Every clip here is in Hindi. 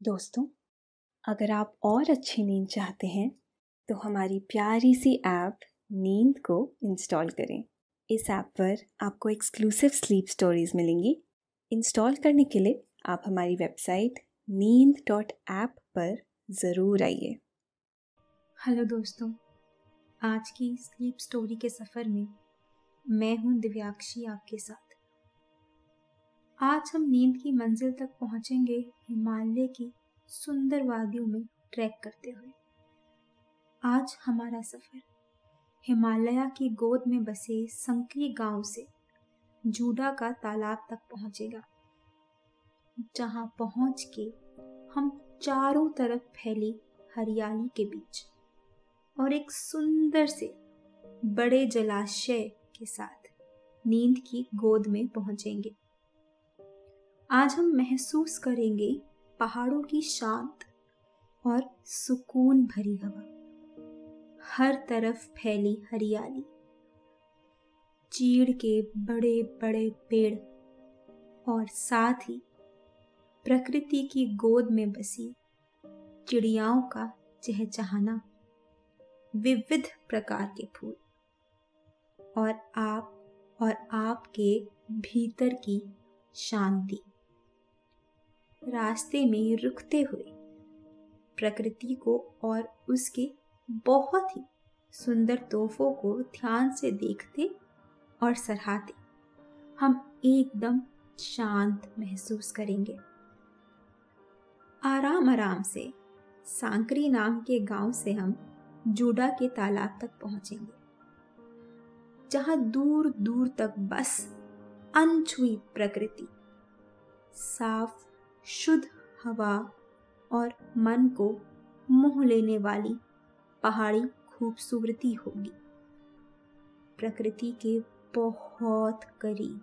दोस्तों, अगर आप और अच्छी नींद चाहते हैं तो हमारी प्यारी सी ऐप नींद को इंस्टॉल करें। इस ऐप पर आपको एक्सक्लूसिव स्लीप स्टोरीज मिलेंगी। इंस्टॉल करने के लिए आप हमारी वेबसाइट नींद डॉट ऐप पर ज़रूर आइए। हेलो दोस्तों, आज की स्लीप स्टोरी के सफ़र में मैं हूँ दिव्याक्षी आपके साथ। आज हम नींद की मंजिल तक पहुँचेंगे हिमालय की सुंदर वादियों में ट्रैक करते हुए। आज हमारा सफ़र हिमालय की गोद में बसे संकरी गाँव से जूडा का तालाब तक पहुंचेगा, जहाँ पहुँच के हम चारों तरफ़ फैली हरियाली के बीच और एक सुंदर से बड़े जलाशय के साथ नींद की गोद में पहुँचेंगे। आज हम महसूस करेंगे पहाड़ों की शांत और सुकून भरी हवा। हर तरफ़ फैली हरियाली। चीड़ के बड़े बड़े पेड़ और साथ ही प्रकृति की गोद में बसी चिड़ियाओं का चहचहाना विविध प्रकार के फूल और आप और आपके भीतर की शांति। रास्ते में रुकते हुए। प्रकृति को और उसके बहुत ही सुंदर तोहफों को ध्यान से देखते और सराहते, हम एकदम शांत महसूस करेंगे। आराम आराम से सांकरी नाम के गाँव से हम जूडा के तालाब तक पहुँचेंगे, जहाँ दूर दूर तक बस अनछुई प्रकृति साफ़ शुद्ध हवा और मन को मोह लेने वाली पहाड़ी खूबसूरती होगी। प्रकृति के बहुत करीब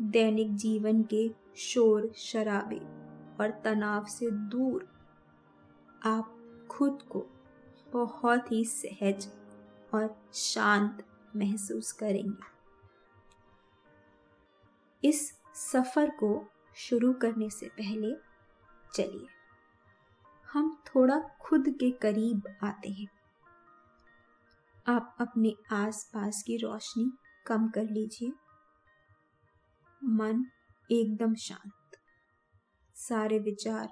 दैनिक जीवन के शोर शराबे और तनाव से दूर आप खुद को बहुत ही सहज और शांत महसूस करेंगे। इस सफ़र को शुरू करने से पहले चलिए। हम थोड़ा खुद के करीब आते हैं। आप अपने आसपास की रोशनी कम कर लीजिए। मन एकदम शांत। सारे विचार,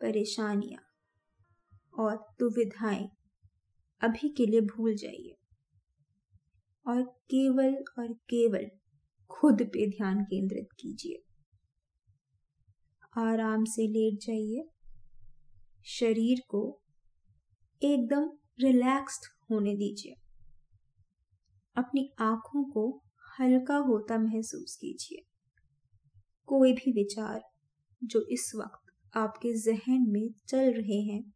परेशानियाँ और दुविधाएँ अभी के लिए भूल जाइए। और केवल और केवल खुद पे ध्यान केंद्रित कीजिए। आराम से लेट जाइए। शरीर को एकदम रिलैक्स्ड होने दीजिए। अपनी आँखों को हल्का होता महसूस कीजिए। कोई भी विचार जो इस वक्त आपके जहन में चल रहे हैं,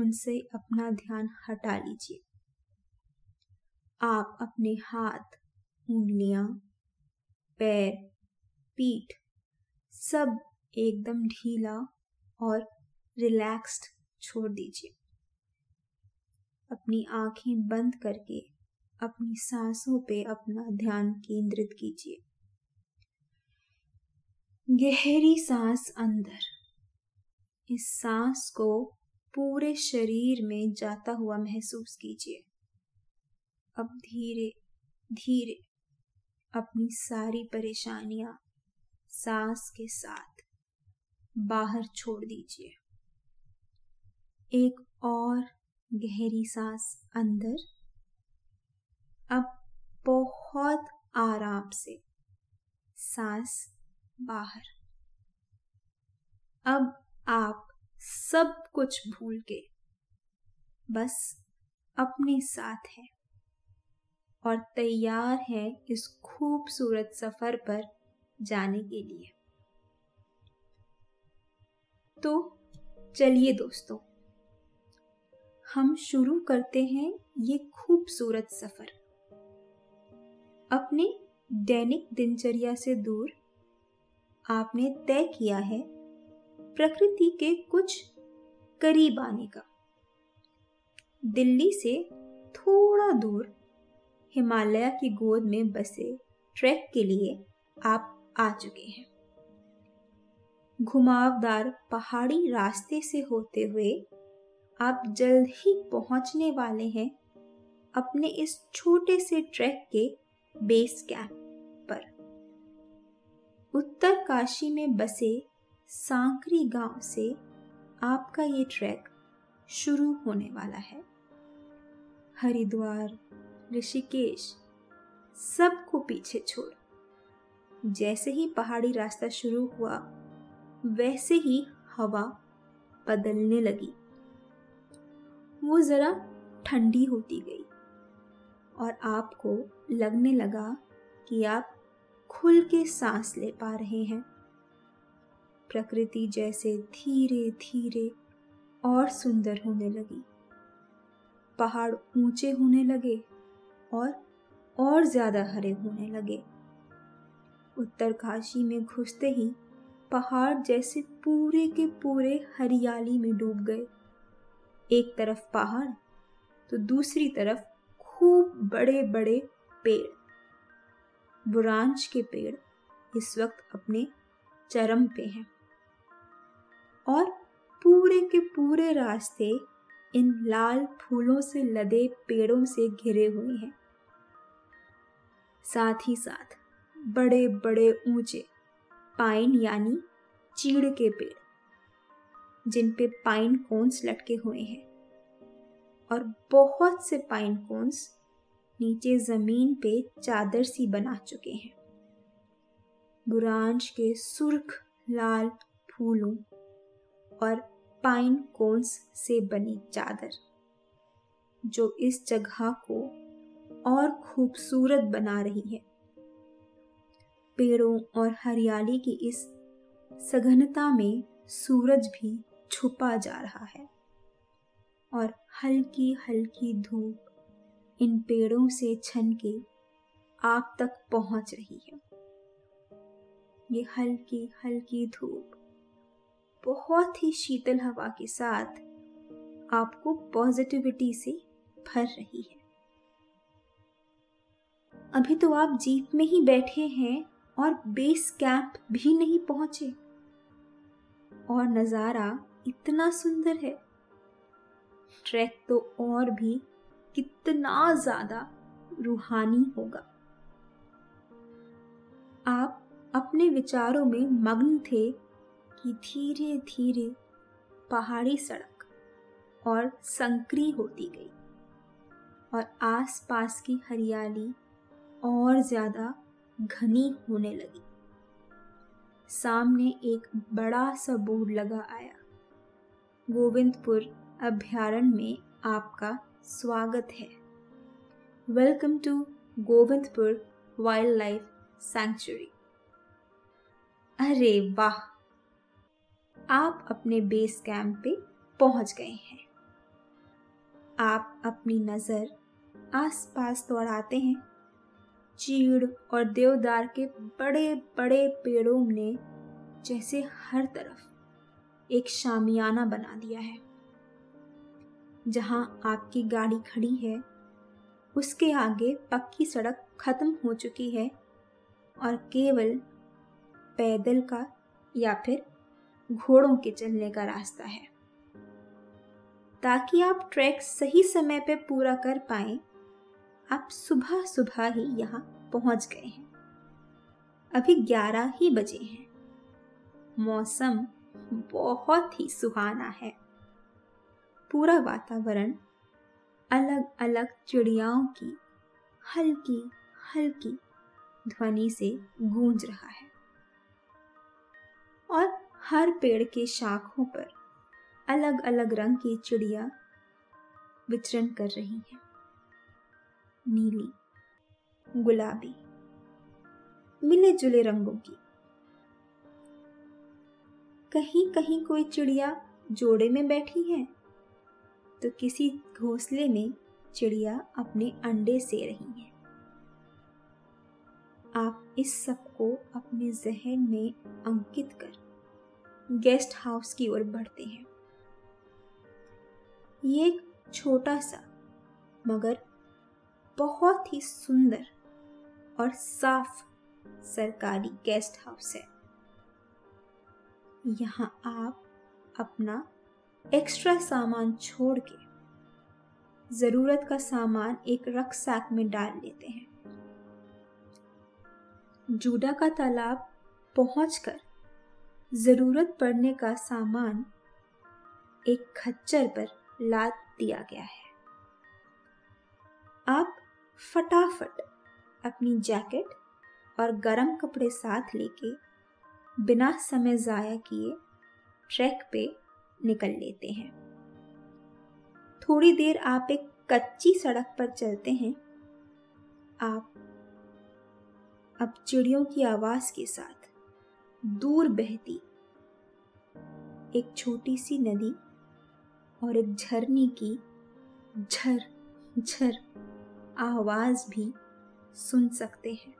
उनसे अपना ध्यान हटा लीजिए। आप अपने हाथ, उंगलियाँ, पैर, पीठ सब एकदम ढीला और रिलैक्स्ड छोड़ दीजिए। अपनी आँखें बंद करके अपनी सांसों पे अपना ध्यान केंद्रित कीजिए। गहरी सांस अंदर। इस सांस को पूरे शरीर में जाता हुआ महसूस कीजिए। अब धीरे धीरे अपनी सारी परेशानियाँ सांस के साथ। बाहर छोड़ दीजिए। एक और गहरी सांस अंदर। अब बहुत आराम से सांस बाहर। अब आप सब कुछ भूल के बस अपने साथ है और तैयार है इस खूबसूरत सफ़र पर जाने के लिए। तो चलिए दोस्तों, हम शुरू करते हैं ये खूबसूरत सफ़र। अपने दैनिक दिनचर्या से दूर आपने तय किया है प्रकृति के कुछ करीब आने का। दिल्ली से थोड़ा दूर हिमालय की गोद में बसे ट्रैक के लिए आप आ चुके हैं। घुमावदार पहाड़ी रास्ते से होते हुए आप जल्द ही पहुँचने वाले हैं अपने इस छोटे से ट्रैक के बेस कैंप पर। उत्तर काशी में बसे सांकरी गाँव से आपका ये ट्रैक शुरू होने वाला है। हरिद्वार, ऋषिकेश, सबको पीछे छोड़। जैसे ही पहाड़ी रास्ता शुरू हुआ वैसे ही हवा बदलने लगी। वो ज़रा ठंडी होती गई और आपको लगने लगा कि आप खुल के सांस ले पा रहे हैं। प्रकृति जैसे धीरे धीरे और सुंदर होने लगी। पहाड़ ऊँचे होने लगे और और ज़्यादा हरे होने लगे। उत्तरकाशी में घुसते ही पहाड़ जैसे पूरे के पूरे हरियाली में डूब गए। एक तरफ़ पहाड़ तो दूसरी तरफ़ खूब बड़े बड़े पेड़। बुरांश के पेड़ इस वक्त अपने चरम पे हैं। और पूरे के पूरे रास्ते इन लाल फूलों से लदे पेड़ों से घिरे हुए हैं। साथ ही साथ बड़े बड़े ऊँचे पाइन यानी चीड़ के पेड़, जिन पे पाइन कोन्स लटके हुए हैं। और बहुत से पाइन कोन्स नीचे ज़मीन पे चादर सी बना चुके हैं। बुरांश के सुर्ख लाल फूलों और पाइन कोन्स से बनी चादर, जो इस जगह को और खूबसूरत बना रही है। पेड़ों और हरियाली की इस सघनता में सूरज भी छुपा जा रहा है। और हल्की हल्की धूप इन पेड़ों से छन के आप तक पहुँच रही है। ये हल्की हल्की धूप बहुत ही शीतल हवा के साथ आपको पॉजिटिविटी से भर रही है। अभी तो आप जीप में ही बैठे हैं और बेस कैंप भी नहीं पहुँचे। और नज़ारा इतना सुंदर है। ट्रैक तो और भी कितना ज़्यादा रूहानी होगा। आप अपने विचारों में मग्न थे कि धीरे धीरे पहाड़ी सड़क और संकरी होती गई और आसपास की हरियाली और ज़्यादा घनी होने लगी। सामने एक बड़ा सा बोर्ड लगा आया। गोविंदपुर अभ्यारण्य में आपका स्वागत है। Welcome to Govindpur wild life sanctuary अरे वाह! आप अपने बेस कैंप पे पहुँच गए हैं। आप अपनी नज़र आसपास दौड़ाते हैं। चीड़ और देवदार के बड़े बड़े पेड़ों ने जैसे हर तरफ़ एक शामियाना बना दिया है। जहाँ आपकी गाड़ी खड़ी है, उसके आगे पक्की सड़क खत्म हो चुकी है और केवल पैदल का या फिर घोड़ों के चलने का रास्ता है। ताकि आप ट्रैक सही समय पे पूरा कर पाए आप सुबह सुबह ही यहाँ पहुँच गए हैं। अभी ग्यारह ही बजे हैं। मौसम बहुत ही सुहाना है। पूरा वातावरण अलग अलग चिड़ियाओं की हल्की हल्की ध्वनि से गूंज रहा है। और हर पेड़ के शाखों पर अलग अलग रंग की चिड़िया विचरण कर रही हैं। नीली, गुलाबी, मिले जुले रंगों की। कहीं कहीं कोई चिड़िया जोड़े में बैठी है तो किसी घोंसले में चिड़िया अपने अंडे से रही है। आप इस सबको अपने जहन में अंकित कर गेस्ट हाउस की ओर बढ़ते हैं। ये एक छोटा सा, मगर बहुत ही सुंदर और साफ़ सरकारी गेस्ट हाउस है। यहाँ आप अपना एक्स्ट्रा सामान छोड़ के ज़रूरत का सामान एक रक्सैक में डाल लेते हैं। जूडा का तालाब पहुंचकर ज़रूरत पड़ने का सामान एक खच्चर पर लाद दिया गया है। आप फटाफट अपनी जैकेट और गरम कपड़े साथ लेके बिना समय ज़ाया किए ट्रैक पे निकल लेते हैं। थोड़ी देर आप एक कच्ची सड़क पर चलते हैं। आप अब चिड़ियों की आवाज़ के साथ दूर बहती एक छोटी सी नदी और एक झरने की झर झर आवाज़ भी सुन सकते हैं।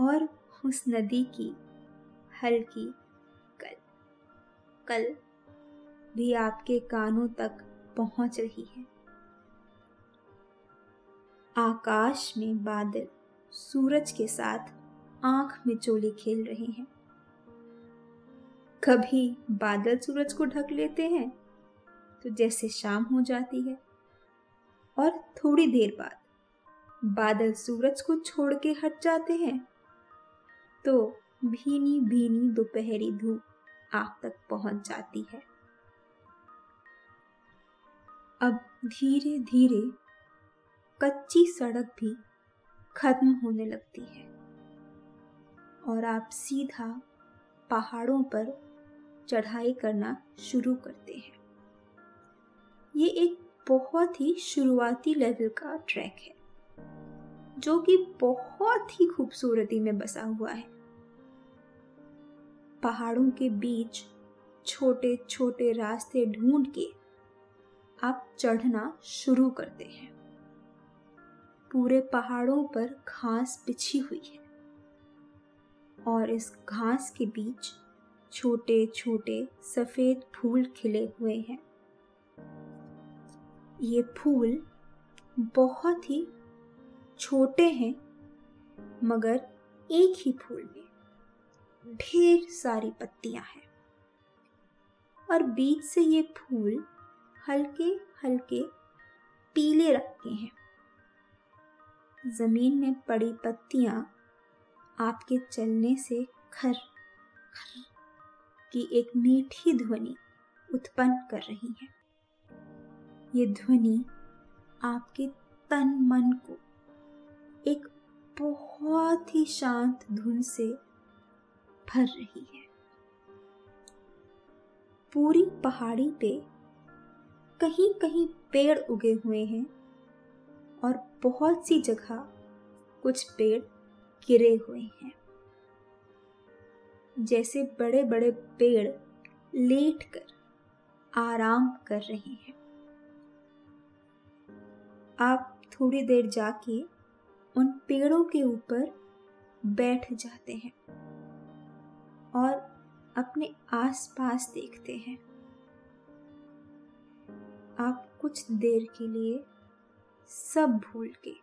और उस नदी की हल्की कल कल भी आपके कानों तक पहुँच रही है। आकाश में बादल सूरज के साथ आँख में चोली खेल रहे हैं। कभी बादल सूरज को ढक लेते हैं तो जैसे शाम हो जाती है। और थोड़ी देर बाद बादल सूरज को छोड़ के हट जाते हैं। तो भीनी भीनी दोपहरी धूप आग तक पहुँच जाती है। अब धीरे धीरे कच्ची सड़क भी खत्म होने लगती है और आप सीधा पहाड़ों पर चढ़ाई करना शुरू करते हैं। ये एक बहुत ही शुरुआती लेवल का ट्रैक है, जो कि बहुत ही खूबसूरती में बसा हुआ है। पहाड़ों के बीच छोटे छोटे रास्ते ढूंढ के आप चढ़ना शुरू करते हैं। पूरे पहाड़ों पर घास बिछी हुई है और इस घास के बीच छोटे छोटे सफ़ेद फूल खिले हुए हैं। ये फूल बहुत ही छोटे हैं, मगर एक ही फूल में ढेर सारी पत्तियाँ हैं। और बीच से ये फूल हल्के हल्के पीले रंग के हैं। ज़मीन में पड़ी पत्तियाँ आपके चलने से खर खर की एक मीठी ध्वनि उत्पन्न कर रही है। ये ध्वनि आपके तन मन को एक बहुत ही शांत धुन से भर रही है। पूरी पहाड़ी पे कहीं कहीं पेड़ उगे हुए हैं और बहुत सी जगह कुछ पेड़ गिरे हुए हैं। जैसे बड़े बड़े पेड़ लेट कर आराम कर रहे हैं। आप थोड़ी देर जाके उन पेड़ों के ऊपर बैठ जाते हैं और अपने आसपास देखते हैं। आप कुछ देर के लिए सब भूल के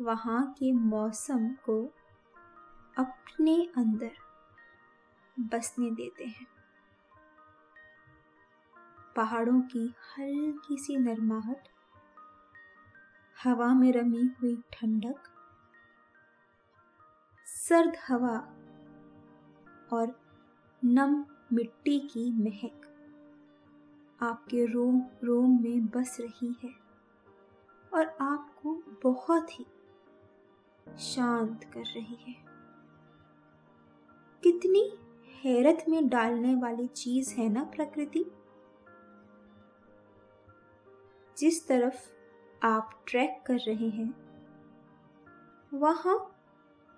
वहाँ के मौसम को अपने अंदर बसने देते हैं। पहाड़ों की हल्की सी नरमाहट हवा में रमी हुई ठंडक, सर्द हवा और नम मिट्टी की महक आपके रोम रोम में बस रही है और आपको बहुत ही शांत कर रही है। कितनी हैरत में डालने वाली चीज़ है ना प्रकृति? जिस तरफ़ आप ट्रैक कर रहे हैं। वहाँ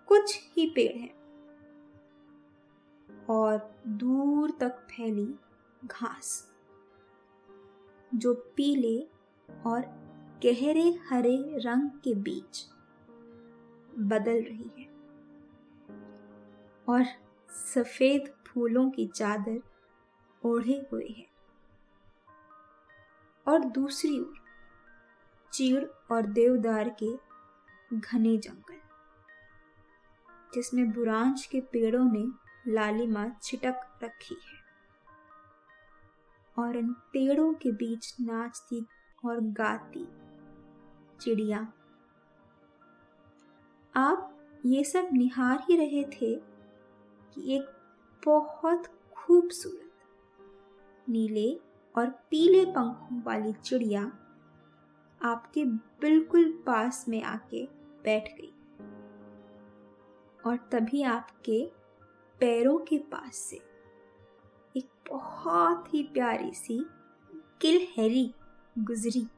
कुछ ही पेड़ हैं। और दूर तक फैली घास, जो पीले और गहरे हरे रंग के बीच बदल रही है। और सफ़ेद फूलों की चादर ओढ़े हुए है। और दूसरी ओर चीड़ और देवदार के घने जंगल, जिसमें बुरांश के पेड़ों ने लालिमा छिटक रखी है। और इन पेड़ों के बीच नाचती और गाती चिड़िया। आप ये सब निहार ही रहे थे कि एक बहुत खूबसूरत, नीले और पीले पंखों वाली चिड़िया आपके बिल्कुल पास में आके बैठ गई और तभी आपके पैरों के पास से एक बहुत ही प्यारी सी किलहरी गुजरी,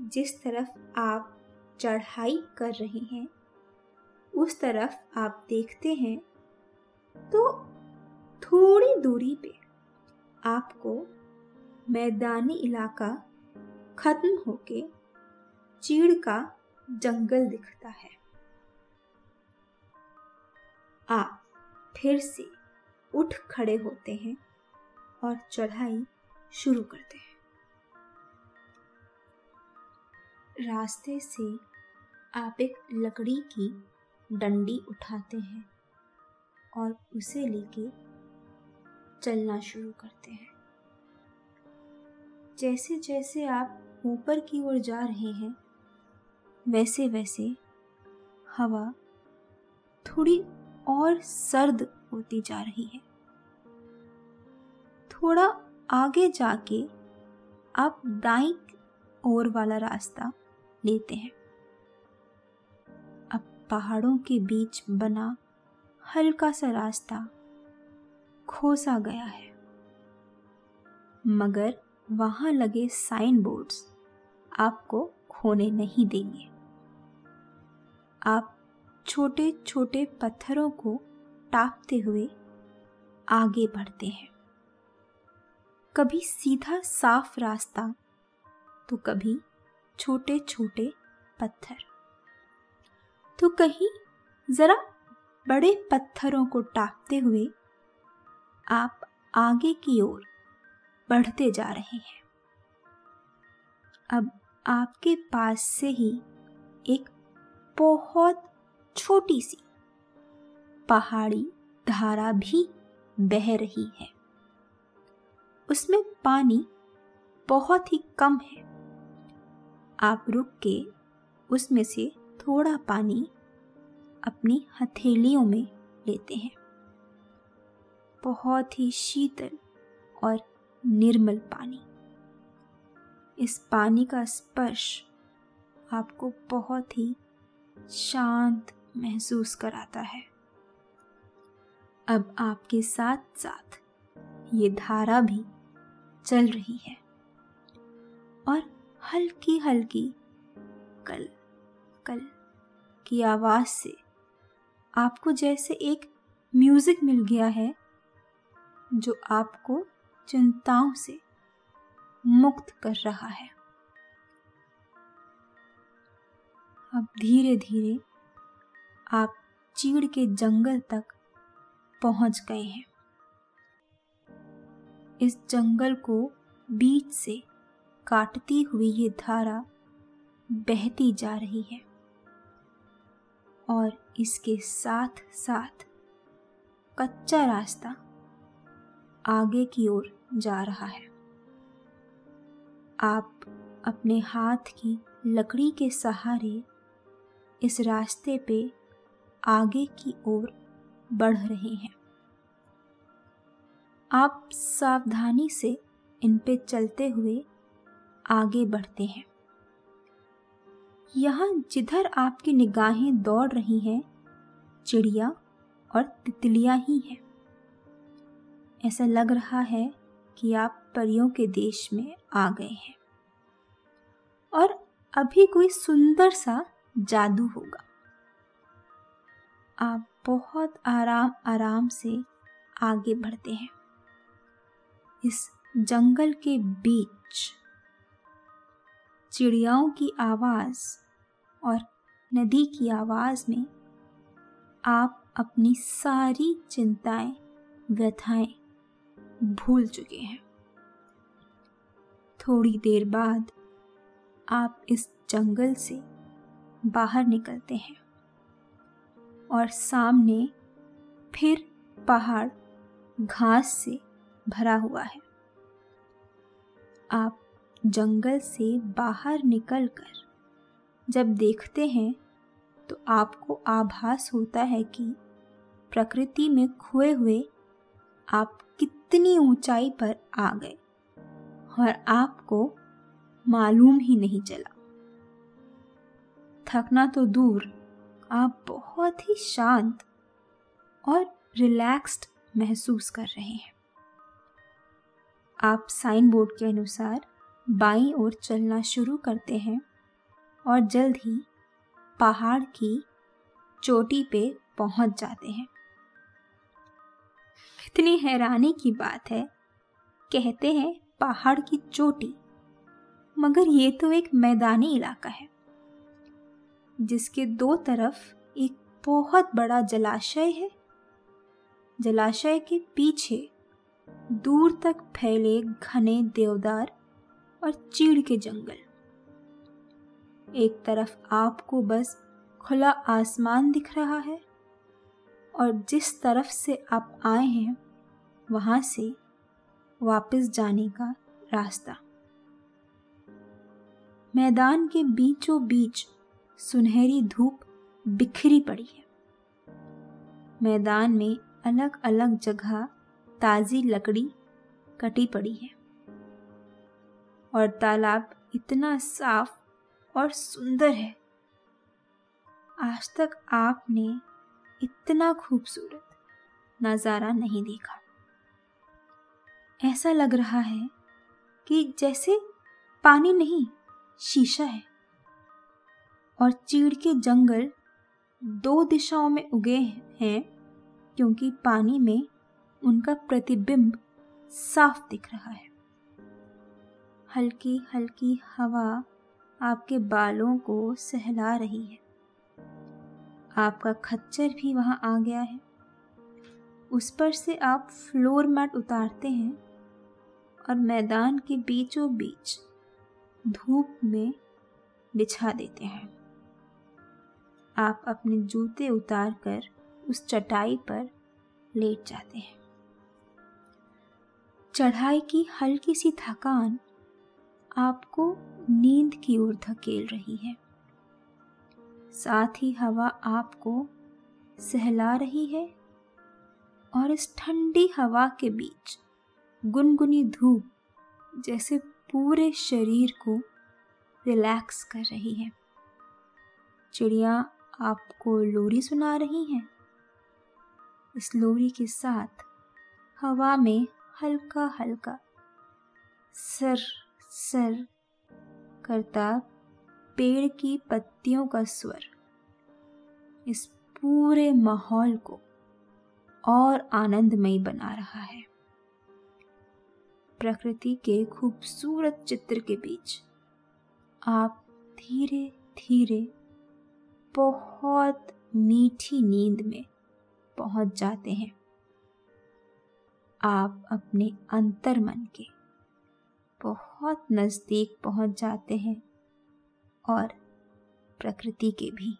जिस तरफ़ आप चढ़ाई कर रहे हैं, उस तरफ़ आप देखते हैं तो थोड़ी दूरी पे आपको मैदानी इलाका खत्म होके चीड़ का जंगल दिखता है। आप फिर से उठ खड़े होते हैं और चढ़ाई शुरू करते हैं। रास्ते से आप एक लकड़ी की डंडी उठाते हैं और उसे लेके चलना शुरू करते हैं। जैसे जैसे आप ऊपर की ओर जा रहे हैं। वैसे वैसे हवा थोड़ी और सर्द होती जा रही है। थोड़ा आगे जाके आप दाई ओर वाला रास्ता लेते हैं। अब पहाड़ों के बीच बना हल्का सा रास्ता खोसा गया है। मगर वहाँ लगे साइन बोर्ड्स। आपको खोने नहीं देंगे। आप छोटे छोटे पत्थरों को टापते हुए आगे बढ़ते हैं। कभी सीधा साफ़ रास्ता तो कभी छोटे छोटे पत्थर। तो कहीं जरा बड़े पत्थरों को टापते हुए आप आगे की ओर बढ़ते जा रहे हैं। अब आपके पास से ही एक बहुत छोटी सी पहाड़ी धारा भी बह रही है। उसमें पानी बहुत ही कम है। आप रुक के उसमें से थोड़ा पानी अपनी हथेलियों में लेते हैं। बहुत ही शीतल और निर्मल पानी। इस पानी का स्पर्श आपको बहुत ही शांत महसूस कराता है। अब आपके साथ साथ ये धारा भी चल रही है और हल्की हल्की कल कल की आवाज़ से आपको जैसे एक म्यूज़िक मिल गया है जो आपको चिंताओं से मुक्त कर रहा है। अब धीरे धीरे आप चीड़ के जंगल तक पहुँच गए हैं। इस जंगल को बीच से काटती हुई ये धारा बहती जा रही है और इसके साथ साथ कच्चा रास्ता आगे की ओर जा रहा है। आप अपने हाथ की लकड़ी के सहारे इस रास्ते पे आगे की ओर बढ़ रहे हैं। आप सावधानी से इन पे चलते हुए आगे बढ़ते हैं। यहाँ जिधर आपकी निगाहें दौड़ रही हैं, चिड़िया और तितलियाँ ही हैं। ऐसा लग रहा है कि आप परियों के देश में आ गए हैं। और अभी कोई सुंदर सा जादू होगा। आप बहुत आराम आराम से आगे बढ़ते हैं। इस जंगल के बीच चिड़ियाओं की आवाज़ और नदी की आवाज़ में आप अपनी सारी चिंताएँ, व्यथाएँ भूल चुके हैं। थोड़ी देर बाद आप इस जंगल से बाहर निकलते हैं और सामने फिर पहाड़ घास से भरा हुआ है। आप जंगल से बाहर निकलकर जब देखते हैं तो आपको आभास होता है कि प्रकृति में खोए हुए आप कितनी ऊंचाई पर आ गए। और आपको मालूम ही नहीं चला। थकना तो दूर, आप बहुत ही शांत और रिलैक्स्ड महसूस कर रहे हैं। आप साइन बोर्ड के अनुसार बाईं ओर चलना शुरू करते हैं और जल्द ही पहाड़ की चोटी पे पहुँच जाते हैं। कितनी हैरानी की बात है, कहते हैं पहाड़ की चोटी। मगर ये तो एक मैदानी इलाका है, जिसके दो तरफ़ एक बहुत बड़ा जलाशय है। जलाशय के पीछे दूर तक फैले घने देवदार और चीड़ के जंगल। एक तरफ़ आपको बस खुला आसमान दिख रहा है, और जिस तरफ़ से आप आए हैं, वहाँ से वापस जाने का रास्ता। मैदान के बीचों बीच सुनहरी धूप बिखरी पड़ी है। मैदान में अलग अलग जगह ताज़ी लकड़ी कटी पड़ी है। और तालाब इतना साफ़ और सुंदर है। आज तक आपने इतना खूबसूरत नज़ारा नहीं देखा। ऐसा लग रहा है कि जैसे पानी नहीं, शीशा है। और चीड़ के जंगल दो दिशाओं में उगे हैं, क्योंकि पानी में उनका प्रतिबिंब साफ़ दिख रहा है। हल्की हल्की हवा आपके बालों को सहला रही है। आपका खच्चर भी वहाँ आ गया है। उस पर से आप फ्लोर मैट उतारते हैं। और मैदान के बीचों बीच धूप में बिछा देते हैं। आप अपने जूते उतार कर उस चटाई पर लेट जाते हैं। चढ़ाई की हल्की सी थकान आपको नींद की ओर धकेल रही है। साथ ही हवा आपको सहला रही है और इस ठंडी हवा के बीच गुनगुनी धूप जैसे पूरे शरीर को रिलैक्स कर रही है। चिड़िया आपको लोरी सुना रही हैं। इस लोरी के साथ हवा में हल्का हल्का सर सर करता पेड़ की पत्तियों का स्वर। इस पूरे माहौल को और आनंदमय बना रहा है। प्रकृति के खूबसूरत चित्र के बीच आप धीरे धीरे बहुत मीठी नींद में पहुँच जाते हैं। आप अपने अंतर मन के बहुत नज़दीक पहुँच जाते हैं और प्रकृति के भी।